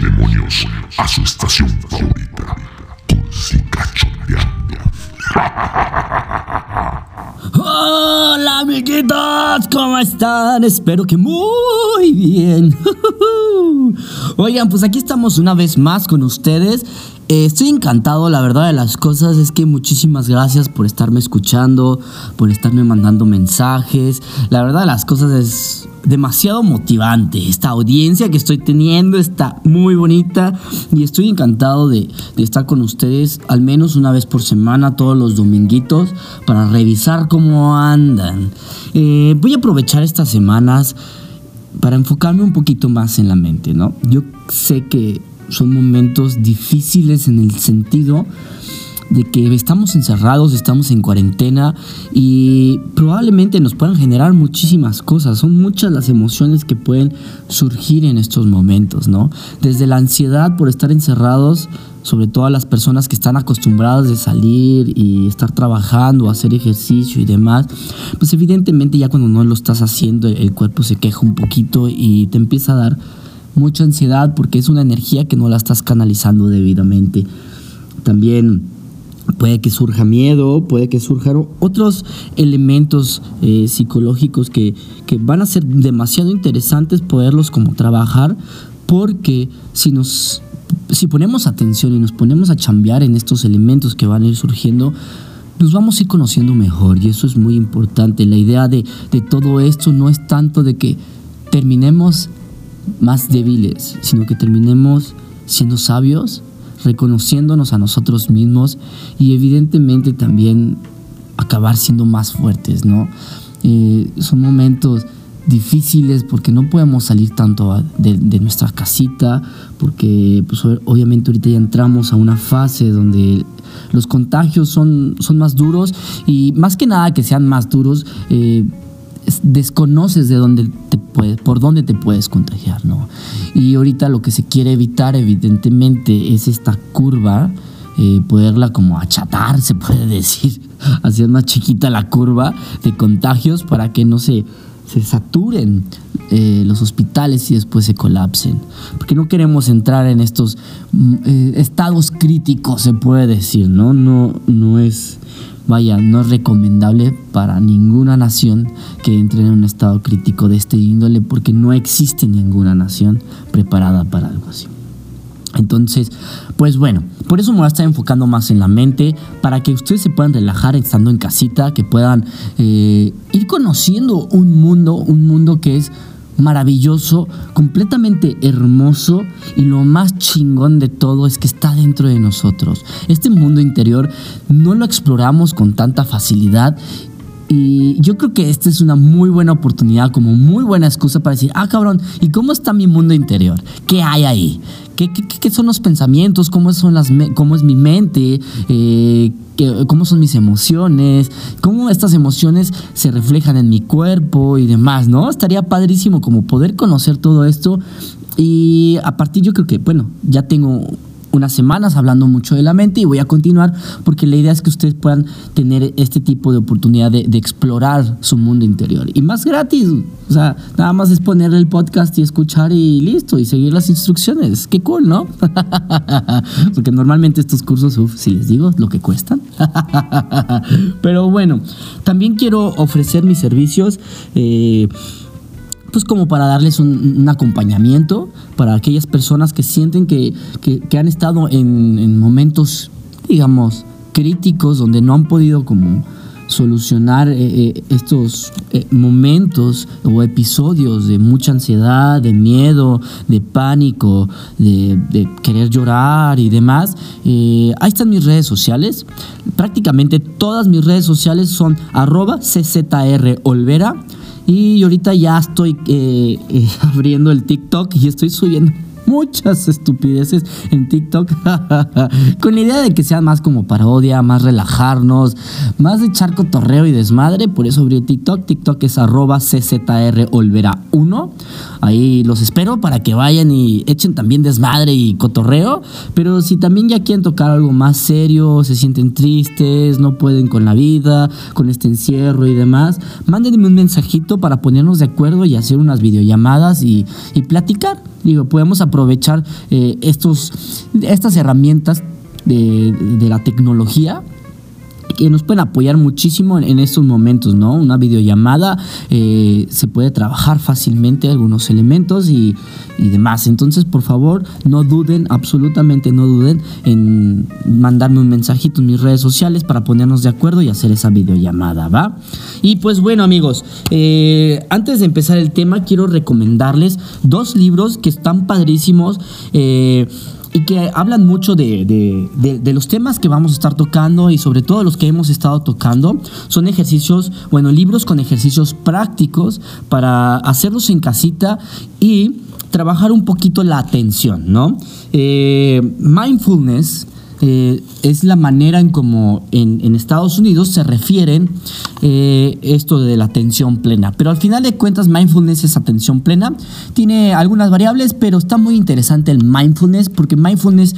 demonios a su estación favorita. Cursi cachondeando. Hola amiguitos, ¿cómo están? Espero que muy bien. Oigan, pues aquí estamos una vez más con ustedes. Eh, estoy encantado, la verdad de las cosas es que muchísimas gracias por estarme escuchando, por estarme mandando mensajes. La verdad de las cosas es demasiado motivante. Esta audiencia que estoy teniendo está muy bonita y estoy encantado de, estar con ustedes al menos una vez por semana, todos los dominguitos, para revisar cómo andan. Eh, voy a aprovechar estas semanas para enfocarme un poquito más en la mente, ¿no? Yo sé que son momentos difíciles en el sentido de que estamos encerrados, estamos en cuarentena y probablemente nos puedan generar muchísimas cosas. Son muchas las emociones que pueden surgir en estos momentos, ¿no? Desde la ansiedad por estar encerrados, sobre todo a las personas que están acostumbradas de salir y estar trabajando, hacer ejercicio y demás, pues evidentemente ya cuando no lo estás haciendo el cuerpo se queja un poquito y te empieza a dar mucha ansiedad porque es una energía que no la estás canalizando debidamente. También puede que surja miedo, puede que surjan otros elementos eh, psicológicos que, que, van a ser demasiado interesantes poderlos como trabajar, porque si nos si ponemos atención y nos ponemos a chambear en estos elementos que van a ir surgiendo, nos vamos a ir conociendo mejor y eso es muy importante. La idea de, de todo esto no es tanto de que terminemos más débiles, sino que terminemos siendo sabios reconociéndonos a nosotros mismos y evidentemente también acabar siendo más fuertes, ¿no? Eh, son momentos difíciles porque no podemos salir tanto de, nuestra casita, porque pues, obviamente ahorita ya entramos a una fase donde los contagios son, son más duros y más que nada que sean más duros, eh, desconoces de dónde te puede, por dónde te puedes contagiar, ¿no? Y ahorita lo que se quiere evitar, evidentemente, es esta curva, eh, poderla como achatar, se puede decir, hacer más chiquita la curva de contagios para que no se, se saturen eh, los hospitales y después se colapsen. Porque no queremos entrar en estos eh, estados críticos, se puede decir, ¿no? No, no es vaya, no es recomendable para ninguna nación que entre en un estado crítico de este índole porque no existe ninguna nación preparada para algo así. Entonces, pues bueno, por eso me voy a estar enfocando más en la mente, para que ustedes se puedan relajar estando en casita, que puedan eh, ir conociendo un mundo, un mundo que es maravilloso, completamente hermoso y lo más chingón de todo es que está dentro de nosotros. Este mundo interior no lo exploramos con tanta facilidad y yo creo que esta es una muy buena oportunidad, como muy buena excusa para decir, ah, cabrón, ¿y cómo está mi mundo interior? ¿Qué hay ahí? ¿Qué, qué, son los pensamientos? ¿Cómo, son las cómo es mi mente? Eh, ¿Cómo son mis emociones? ¿Cómo estas emociones se reflejan en mi cuerpo y demás? ¿No? Estaría padrísimo como poder conocer todo esto. Y a partir yo creo que, bueno, ya tengo unas semanas hablando mucho de la mente y voy a continuar porque la idea es que ustedes puedan tener este tipo de oportunidad de, explorar su mundo interior. Y más gratis, o sea, nada más es ponerle el podcast y escuchar y listo, y seguir las instrucciones. Qué cool, ¿no? porque normalmente estos cursos, uff, si les digo lo que cuestan. Pero bueno, también quiero ofrecer mis servicios. Eh, pues como para darles un, acompañamiento para aquellas personas que sienten que, que, han estado en, en, momentos, digamos, críticos, donde no han podido como solucionar eh, eh, estos eh, momentos o episodios de mucha ansiedad, de miedo, de pánico, de, de querer llorar y demás. ahí están mis redes sociales. Prácticamente todas mis redes sociales son arroba czrolvera. Y ahorita ya estoy eh, eh, abriendo el TikTok y estoy subiendo muchas estupideces en TikTok con la idea de que sea más como parodia, más relajarnos, más de echar cotorreo y desmadre. Por eso abrí TikTok. TikTok es arroba czrolvera1. Ahí los espero para que vayan y echen también desmadre y cotorreo. Pero si también ya quieren tocar algo más serio, se sienten tristes, no pueden con la vida, con este encierro y demás, mándenme un mensajito para ponernos de acuerdo y hacer unas videollamadas y platicar. Digo, podemos aprovechar eh, estos, estas herramientas de, de la tecnología que nos pueden apoyar muchísimo en, estos momentos, ¿no? Una videollamada eh, se puede trabajar fácilmente algunos elementos y, y, demás. Entonces, por favor, no duden, absolutamente no duden en mandarme un mensajito en mis redes sociales para ponernos de acuerdo y hacer esa videollamada, ¿va? Y pues bueno, amigos, eh, antes de empezar el tema, quiero recomendarles dos libros que están padrísimos. Eh, y que hablan mucho de, los temas que vamos a estar tocando y sobre todo los que hemos estado tocando. Son ejercicios, bueno, libros con ejercicios prácticos para hacerlos en casita y trabajar un poquito la atención, ¿no? Eh, mindfulness eh, es la manera en como en, Estados Unidos se refieren eh, esto de la atención plena. Pero al final de cuentas, mindfulness es atención plena. Tiene algunas variables, pero está muy interesante el mindfulness porque mindfulness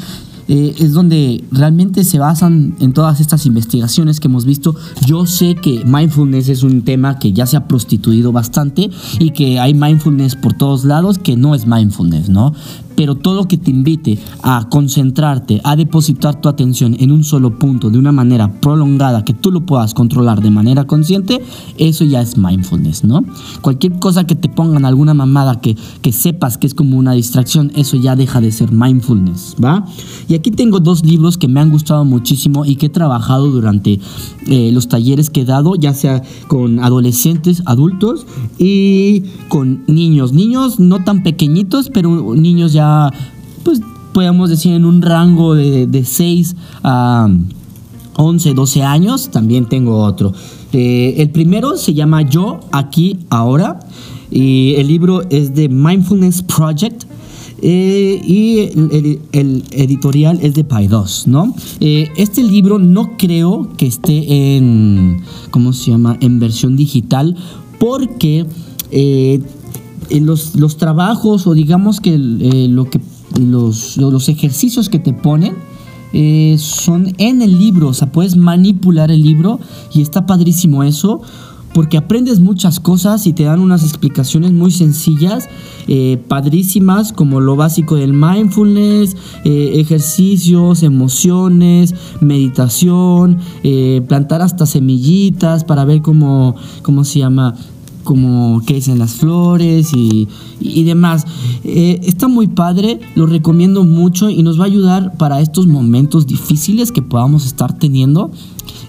eh, es donde realmente se basan en todas estas investigaciones que hemos visto. Yo sé que mindfulness es un tema que ya se ha prostituido bastante y que hay mindfulness por todos lados que no es mindfulness, ¿no? Pero todo lo que te invite a concentrarte, a depositar tu atención en un solo punto de una manera prolongada, que tú lo puedas controlar de manera consciente, eso ya es mindfulness, ¿no? Cualquier cosa que te pongan alguna mamada que, que sepas que es como una distracción, eso ya deja de ser mindfulness, ¿va? Y aquí tengo dos libros que me han gustado muchísimo y que he trabajado durante eh, los talleres que he dado, ya sea con adolescentes, adultos y con niños. Niños no tan pequeñitos, pero niños ya pues podemos decir en un rango de, de 6 a 11, 12 años, también tengo otro. Eh, el primero se llama Yo, aquí, ahora, y el libro es de Mindfulness Project. Eh, y el, editorial es de Paidos, ¿no? Eh, este libro no creo que esté en, ¿cómo se llama? En versión digital porque los, los, trabajos o digamos que eh, lo que los, los, ejercicios que te ponen eh, son en el libro, o sea, puedes manipular el libro y está padrísimo eso porque aprendes muchas cosas y te dan unas explicaciones muy sencillas, eh, padrísimas, como lo básico del mindfulness, ejercicios, emociones, meditación, plantar hasta semillitas para ver cómo, cómo se llama, como crecen las flores y, demás. Eh, está muy padre, lo recomiendo mucho y nos va a ayudar para estos momentos difíciles que podamos estar teniendo,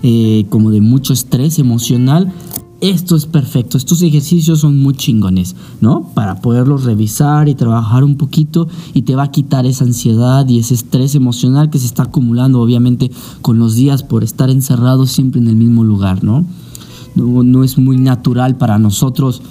eh, como de mucho estrés emocional. Esto es perfecto, estos ejercicios son muy chingones, ¿no? Para poderlos revisar y trabajar un poquito y te va a quitar esa ansiedad y ese estrés emocional que se está acumulando obviamente con los días por estar encerrados siempre en el mismo lugar, ¿no? No, es muy natural para nosotros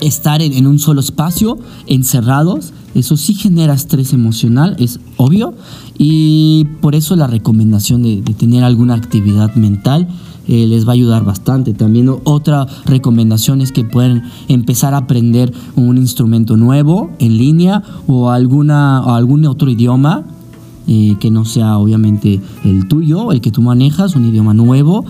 estar en, un solo espacio, encerrados. Eso sí genera estrés emocional, es obvio, y por eso la recomendación de, tener alguna actividad mental eh, les va a ayudar bastante. También otra recomendación es que pueden empezar a aprender un instrumento nuevo en línea o, alguna, algún otro idioma eh, que no sea obviamente el tuyo, el que tú manejas, un idioma nuevo.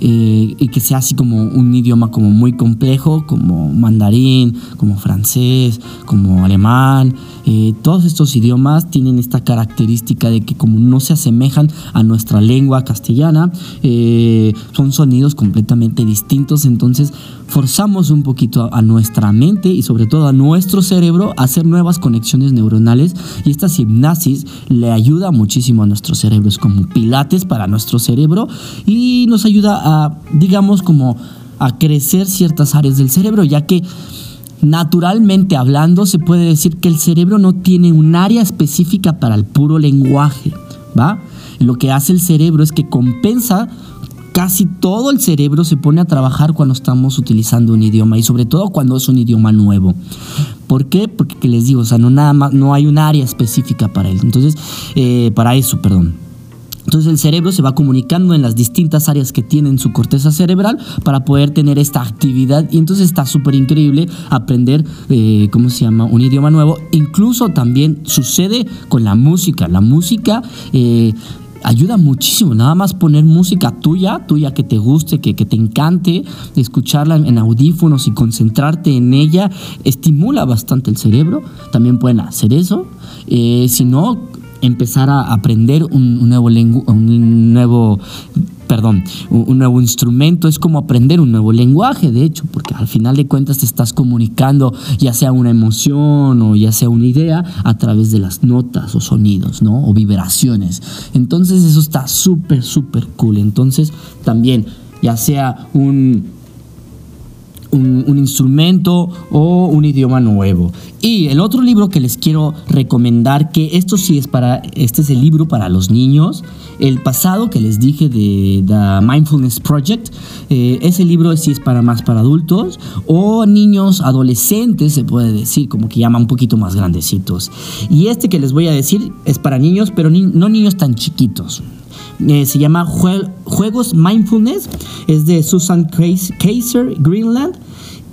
Y que sea así como un idioma como muy complejo, como mandarín, como francés, como alemán. Eh, todos estos idiomas tienen esta característica de que como no se asemejan a nuestra lengua castellana, eh, son sonidos completamente distintos, entonces forzamos un poquito a nuestra mente y sobre todo a nuestro cerebro a hacer nuevas conexiones neuronales y esta hipnosis le ayuda muchísimo a nuestro cerebro, es como pilates para nuestro cerebro y nos ayuda a, digamos, como a crecer ciertas áreas del cerebro, ya que naturalmente hablando se puede decir que el cerebro no tiene un área específica para el puro lenguaje, ¿va? Lo que hace el cerebro es que compensa casi todo el cerebro se pone a trabajar cuando estamos utilizando un idioma y sobre todo cuando es un idioma nuevo. ¿Por qué? Porque les digo, o sea, no nada más, no hay un área específica para él. Entonces, eh, para eso, perdón. Entonces el cerebro se va comunicando en las distintas áreas que tiene en su corteza cerebral para poder tener esta actividad y entonces está súper increíble aprender, eh, ¿cómo se llama?, un idioma nuevo. Incluso también sucede con la música. La música... Eh, ayuda muchísimo. Nada más poner música tuya, tuya que te guste, que, que te encante, escucharla en audífonos y concentrarte en ella, estimula bastante el cerebro. También pueden hacer eso. Eh, si no, empezar a aprender un, nuevo un nuevo perdón, un, nuevo instrumento, es como aprender un nuevo lenguaje, de hecho, porque al final de cuentas te estás comunicando ya sea una emoción o ya sea una idea a través de las notas o sonidos, ¿no? O vibraciones. Entonces eso está súper, súper cool. Entonces también, ya sea un instrumento o un idioma nuevo. Y el otro libro que les quiero recomendar, que esto sí es para, este es el libro para los niños, el pasado que les dije de The Mindfulness Project, eh, ese libro sí es para más para adultos o niños, adolescentes, se puede decir, como que llama un poquito más grandecitos. Y este que les voy a decir es para niños, pero no niños tan chiquitos. Eh, se llama Juegos Mindfulness, es de Susan Kaiser Greenland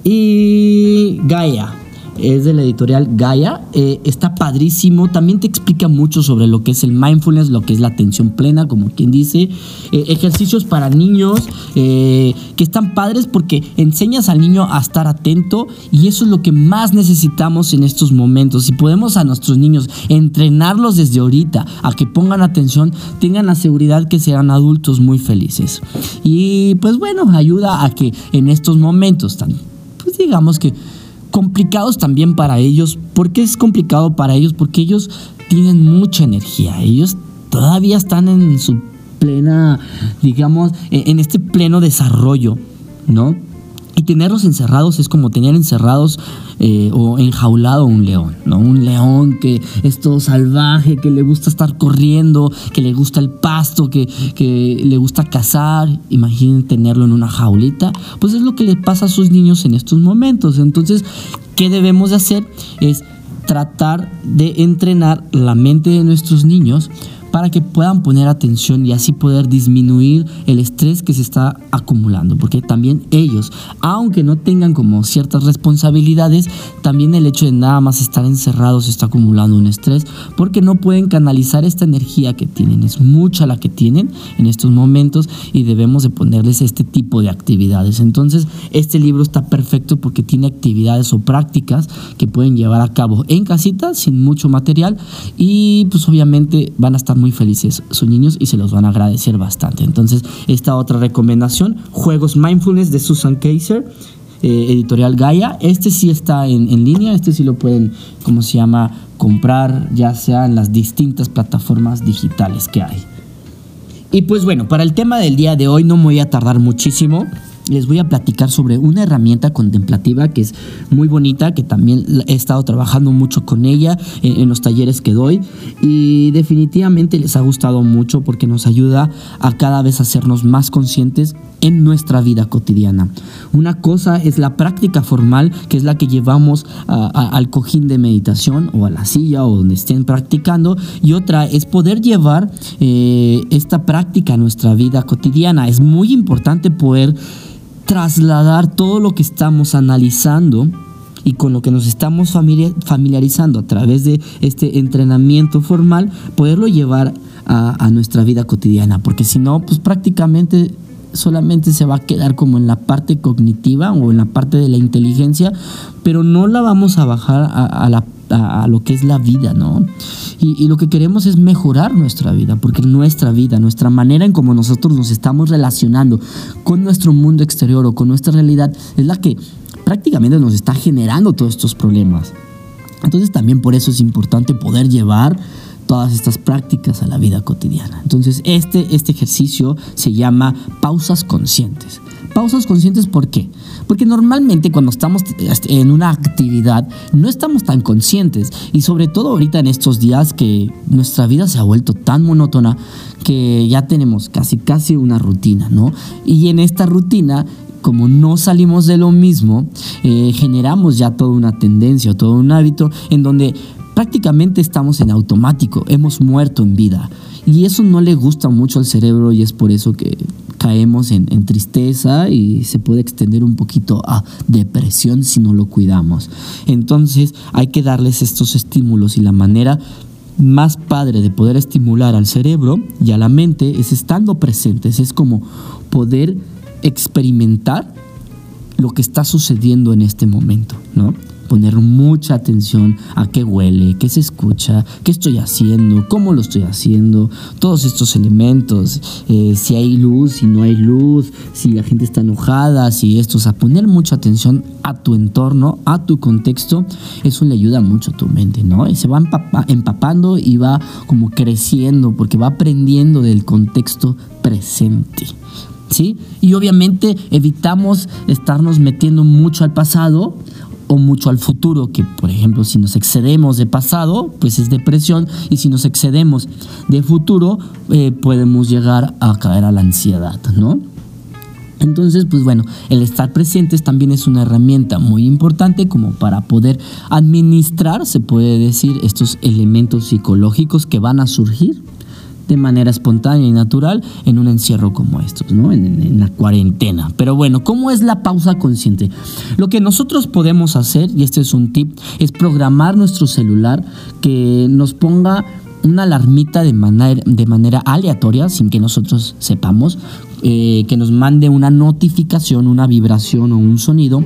y Gaia es de la editorial Gaia. Eh, está padrísimo. También te explica mucho sobre lo que es el mindfulness, lo que es la atención plena, como quien dice. Eh, ejercicios para niños que están padres porque enseñas al niño a estar atento y eso es lo que más necesitamos en estos momentos. Si podemos a nuestros niños entrenarlos desde ahorita a que pongan atención, tengan la seguridad que serán adultos muy felices. Y pues bueno, ayuda a que en estos momentos tan, pues digamos que complicados también para ellos. ¿Por qué es complicado para ellos? Porque ellos tienen mucha energía. Ellos todavía están en su plena, digamos, en este pleno desarrollo, ¿no? Y tenerlos encerrados es como tener encerrados eh, o enjaulado un león, ¿no? Un león que es todo salvaje, que le gusta estar corriendo, que le gusta el pasto, que, que le gusta cazar. Imaginen tenerlo en una jaulita. Pues es lo que le pasa a sus niños en estos momentos. Entonces, ¿qué debemos de hacer? Es tratar de entrenar la mente de nuestros niños para que puedan poner atención y así poder disminuir el estrés que se está acumulando. Porque también ellos, aunque no tengan como ciertas responsabilidades, también el hecho de nada más estar encerrados está acumulando un estrés porque no pueden canalizar esta energía que tienen. Es mucha la que tienen en estos momentos y debemos de ponerles este tipo de actividades. Entonces, este libro está perfecto porque tiene actividades o prácticas que pueden llevar a cabo en casita sin mucho material y pues obviamente van a estar muy muy felices sus niños y se los van a agradecer bastante. Entonces, esta otra recomendación, Juegos Mindfulness de Susan Kaiser, eh, editorial Gaia. Este sí está en, en, línea, este sí lo pueden, como se llama, comprar ya sea en las distintas plataformas digitales que hay. Y pues bueno, para el tema del día de hoy no me voy a tardar muchísimo les voy a platicar sobre una herramienta contemplativa que es muy bonita, que también he estado trabajando mucho con ella en, los talleres que doy y definitivamente les ha gustado mucho porque nos ayuda a cada vez hacernos más conscientes en nuestra vida cotidiana. Una cosa es la práctica formal, que es la que llevamos al cojín de meditación o a la silla o donde estén practicando, y otra es poder llevar eh, esta práctica a nuestra vida cotidiana. Es muy importante poder trasladar todo lo que estamos analizando y con lo que nos estamos familiarizando a través de este entrenamiento formal, poderlo llevar a, nuestra vida cotidiana, porque si no, pues prácticamente solamente se va a quedar como en la parte cognitiva o en la parte de la inteligencia, pero no la vamos a bajar a, a la a, lo que es la vida, ¿no? Y, lo que queremos es mejorar nuestra vida, porque nuestra vida, nuestra manera en cómo nosotros nos estamos relacionando con nuestro mundo exterior o con nuestra realidad es la que prácticamente nos está generando todos estos problemas. Entonces también por eso es importante poder llevar todas estas prácticas a la vida cotidiana. Entonces este, este ejercicio se llama pausas conscientes. Pausas conscientes, ¿por qué? Porque normalmente cuando estamos en una actividad no estamos tan conscientes y sobre todo ahorita en estos días que nuestra vida se ha vuelto tan monótona que ya tenemos casi casi una rutina, ¿no? Y en esta rutina como no salimos de lo mismo, eh, generamos ya toda una tendencia, todo un hábito en donde prácticamente estamos en automático, hemos muerto en vida. Y eso no le gusta mucho al cerebro y es por eso que caemos en, tristeza y se puede extender un poquito a depresión si no lo cuidamos. Entonces hay que darles estos estímulos y la manera más padre de poder estimular al cerebro y a la mente es estando presentes, es como poder experimentar lo que está sucediendo en este momento, ¿no? Poner mucha atención a qué huele, qué se escucha, qué estoy haciendo, cómo lo estoy haciendo, todos estos elementos, eh, si hay luz, si no hay luz, si la gente está enojada, si esto, o sea, poner mucha atención a tu entorno, a tu contexto, eso le ayuda mucho a tu mente, ¿no? Y se va empapando y va como creciendo porque va aprendiendo del contexto presente. ¿sí? Y obviamente evitamos estarnos metiendo mucho al pasado o mucho al futuro, que por ejemplo si nos excedemos de pasado, pues es depresión, y si nos excedemos de futuro, eh, podemos llegar a caer a la ansiedad, ¿no? Entonces, pues bueno, el estar presentes también es una herramienta muy importante como para poder administrar, se puede decir, estos elementos psicológicos que van a surgir de manera espontánea y natural en un encierro como estos, ¿no? En, la cuarentena. Pero bueno, ¿cómo es la pausa consciente? Lo que nosotros podemos hacer, y este es un tip, es programar nuestro celular que nos ponga una alarmita de manera, de manera aleatoria, sin que nosotros sepamos, eh, que nos mande una notificación, una vibración o un sonido,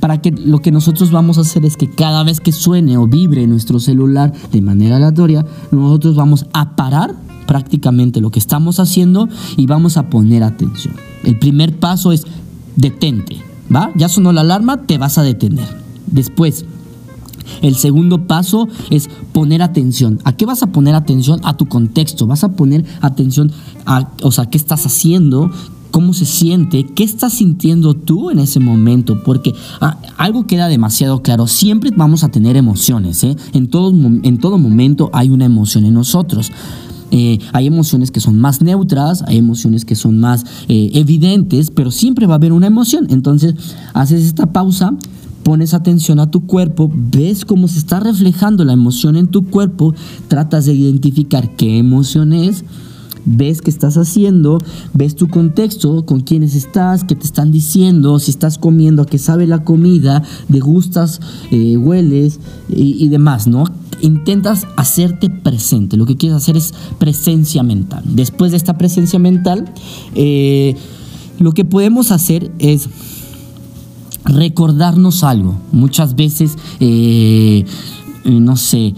para que lo que nosotros vamos a hacer es que cada vez que suene o vibre nuestro celular de manera aleatoria, nosotros vamos a parar prácticamente lo que estamos haciendo y vamos a poner atención. El primer paso es detente, ¿va? Ya sonó la alarma, te vas a detener. Después, el segundo paso es poner atención. ¿A qué vas a poner atención? A tu contexto. Vas a poner atención a, o sea, qué estás haciendo, cómo se siente, qué estás sintiendo tú en ese momento, porque ah, algo queda demasiado claro, siempre vamos a tener emociones, ¿eh? en, todo, en todo momento hay una emoción en nosotros. Eh, hay emociones que son más neutras, hay emociones que son más eh, evidentes, pero siempre va a haber una emoción. Entonces, haces esta pausa, pones atención a tu cuerpo, ves cómo se está reflejando la emoción en tu cuerpo, tratas de identificar qué emoción es ves qué estás haciendo, ves tu contexto, con quiénes estás, qué te están diciendo, si estás comiendo, qué sabe la comida, degustas, eh, hueles y, y, demás, ¿no? Intentas hacerte presente. Lo que quieres hacer es presencia mental. Después de esta presencia mental, eh, lo que podemos hacer es recordarnos algo. Muchas veces, eh, no sé,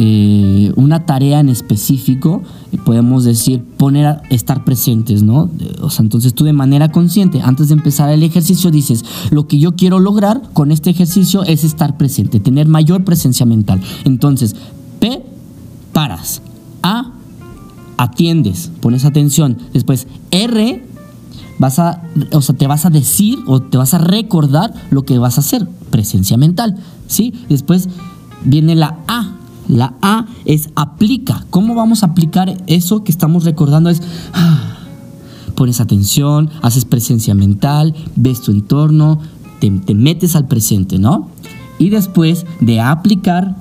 eh, una tarea en específico, podemos decir, poner a estar presentes, ¿no? O sea, entonces tú de manera consciente, antes de empezar el ejercicio, dices, lo que yo quiero lograr con este ejercicio es estar presente, tener mayor presencia mental. Entonces, P, paras. A, atiendes, pones atención. Después, R, vas a, o sea, te vas a decir o te vas a recordar lo que vas a hacer, presencia mental, ¿sí? Después viene la A, la A es aplica. ¿Cómo vamos a aplicar eso que estamos recordando? Es ah, pones atención, haces presencia mental, ves tu entorno, te, metes al presente, ¿no? Y después de aplicar,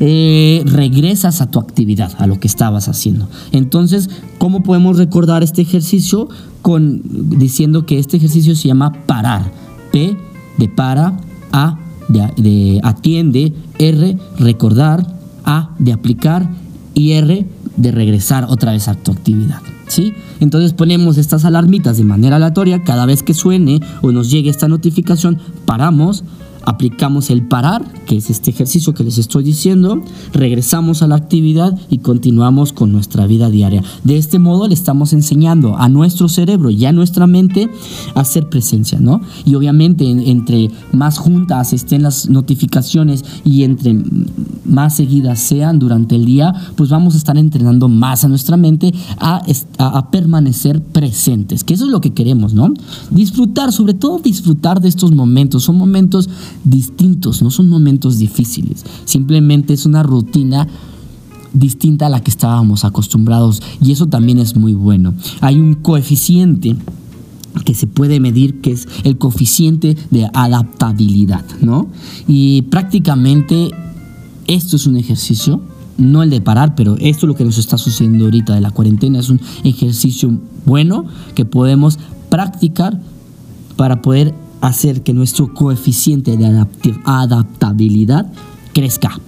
eh, regresas a tu actividad, a lo que estabas haciendo. Entonces, ¿cómo podemos recordar este ejercicio? Con, diciendo que este ejercicio se llama parar. P de para, A de, atiende, R, recordar, A, de aplicar y R, de regresar otra vez a tu actividad. ¿Sí? Entonces ponemos estas alarmitas de manera aleatoria, cada vez que suene o nos llegue esta notificación, paramos, aplicamos el parar, que es este ejercicio que les estoy diciendo, regresamos a la actividad y continuamos con nuestra vida diaria. De este modo le estamos enseñando a nuestro cerebro y a nuestra mente a hacer presencia, ¿no? Y obviamente entre más juntas estén las notificaciones y entre más seguidas sean durante el día, pues vamos a estar entrenando más a nuestra mente a, a permanecer presentes, que eso es lo que queremos, ¿no? Disfrutar, sobre todo disfrutar de estos momentos, son momentos distintos, no son momentos difíciles, simplemente es una rutina distinta a la que estábamos acostumbrados y eso también es muy bueno. Hay un coeficiente que se puede medir, que es el coeficiente de adaptabilidad, ¿no? Y prácticamente esto es un ejercicio, no el de parar, pero esto es lo que nos está sucediendo ahorita de la cuarentena, es un ejercicio bueno que podemos practicar para poder hacer que nuestro coeficiente de adaptabilidad crezca.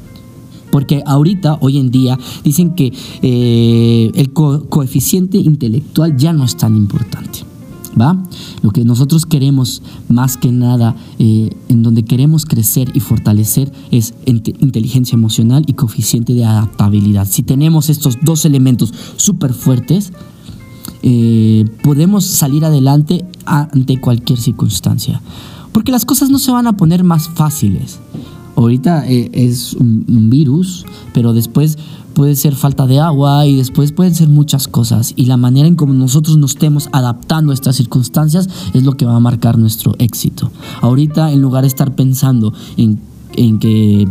Porque ahorita, hoy en día, dicen que eh, el coeficiente intelectual ya no es tan importante. ¿Va? Lo que nosotros queremos más que nada, eh, en donde queremos crecer y fortalecer, es inteligencia emocional y coeficiente de adaptabilidad. Si tenemos estos dos elementos súper fuertes, eh, podemos salir adelante ante cualquier circunstancia. Porque las cosas no se van a poner más fáciles. Ahorita eh, es un, virus, pero después puede ser falta de agua y después pueden ser muchas cosas. Y la manera en cómo nosotros nos estemos adaptando a estas circunstancias es lo que va a marcar nuestro éxito. Ahorita, en lugar de estar pensando en, en que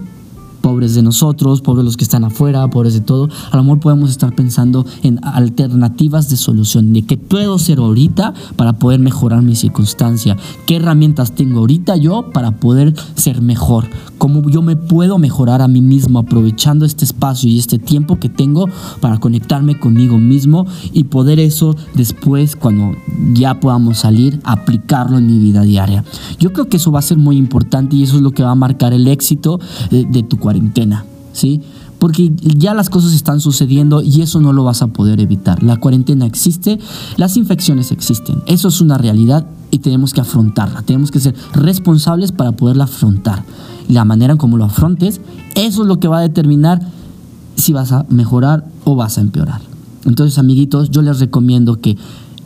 pobres de nosotros, pobres los que están afuera, pobres de todo, a lo mejor podemos estar pensando en alternativas de solución, de qué puedo hacer ahorita para poder mejorar mi circunstancia, qué herramientas tengo ahorita yo para poder ser mejor, cómo yo me puedo mejorar a mí mismo aprovechando este espacio y este tiempo que tengo para conectarme conmigo mismo y poder eso después cuando ya podamos salir aplicarlo en mi vida diaria. Yo creo que eso va a ser muy importante y eso es lo que va a marcar el éxito de, de tu cuarentena, ¿sí? Porque ya las cosas están sucediendo y eso no lo vas a poder evitar. La cuarentena existe, las infecciones existen. Eso es una realidad y tenemos que afrontarla. Tenemos que ser responsables para poderla afrontar. La manera en cómo lo afrontes, eso es lo que va a determinar si vas a mejorar o vas a empeorar. Entonces, amiguitos, yo les recomiendo que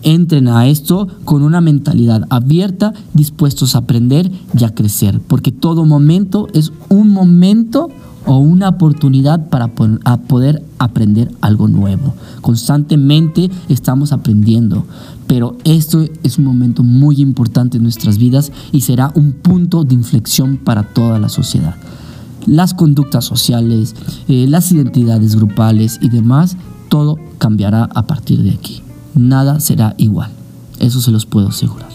entren a esto con una mentalidad abierta, dispuestos a aprender y a crecer, porque todo momento es un momento o una oportunidad para poder aprender algo nuevo. Constantemente estamos aprendiendo, pero esto es un momento muy importante en nuestras vidas y será un punto de inflexión para toda la sociedad. Las conductas sociales, eh, las identidades grupales y demás, todo cambiará a partir de aquí nada será igual. Eso se los puedo asegurar.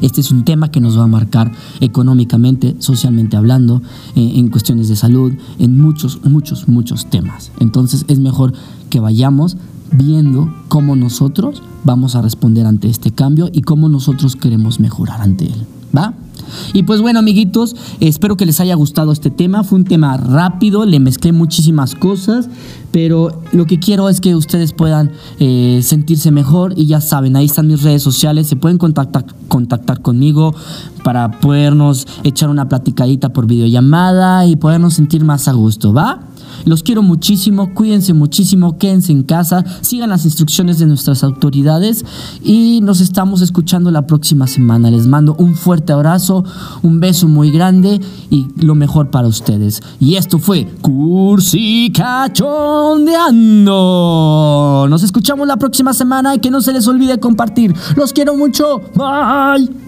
Este es un tema que nos va a marcar económicamente, socialmente hablando, eh, en cuestiones de salud, en muchos, muchos, muchos temas. Entonces es mejor que vayamos viendo cómo nosotros vamos a responder ante este cambio y cómo nosotros queremos mejorar ante él. ¿Va? Y pues bueno, amiguitos, espero que les haya gustado este tema. Fue un tema rápido, le mezclé muchísimas cosas, pero lo que quiero es que ustedes puedan eh, sentirse mejor y ya saben, ahí están mis redes sociales, se pueden contactar, contactar conmigo para podernos echar una platicadita por videollamada y podernos sentir más a gusto, ¿va? Los quiero muchísimo, cuídense muchísimo, quédense en casa, sigan las instrucciones de nuestras autoridades y nos estamos escuchando la próxima semana. Les mando un fuerte abrazo, un beso muy grande y lo mejor para ustedes. Y esto fue Cursi Cachondeando. Nos escuchamos la próxima semana y que no se les olvide compartir. Los quiero mucho. Bye.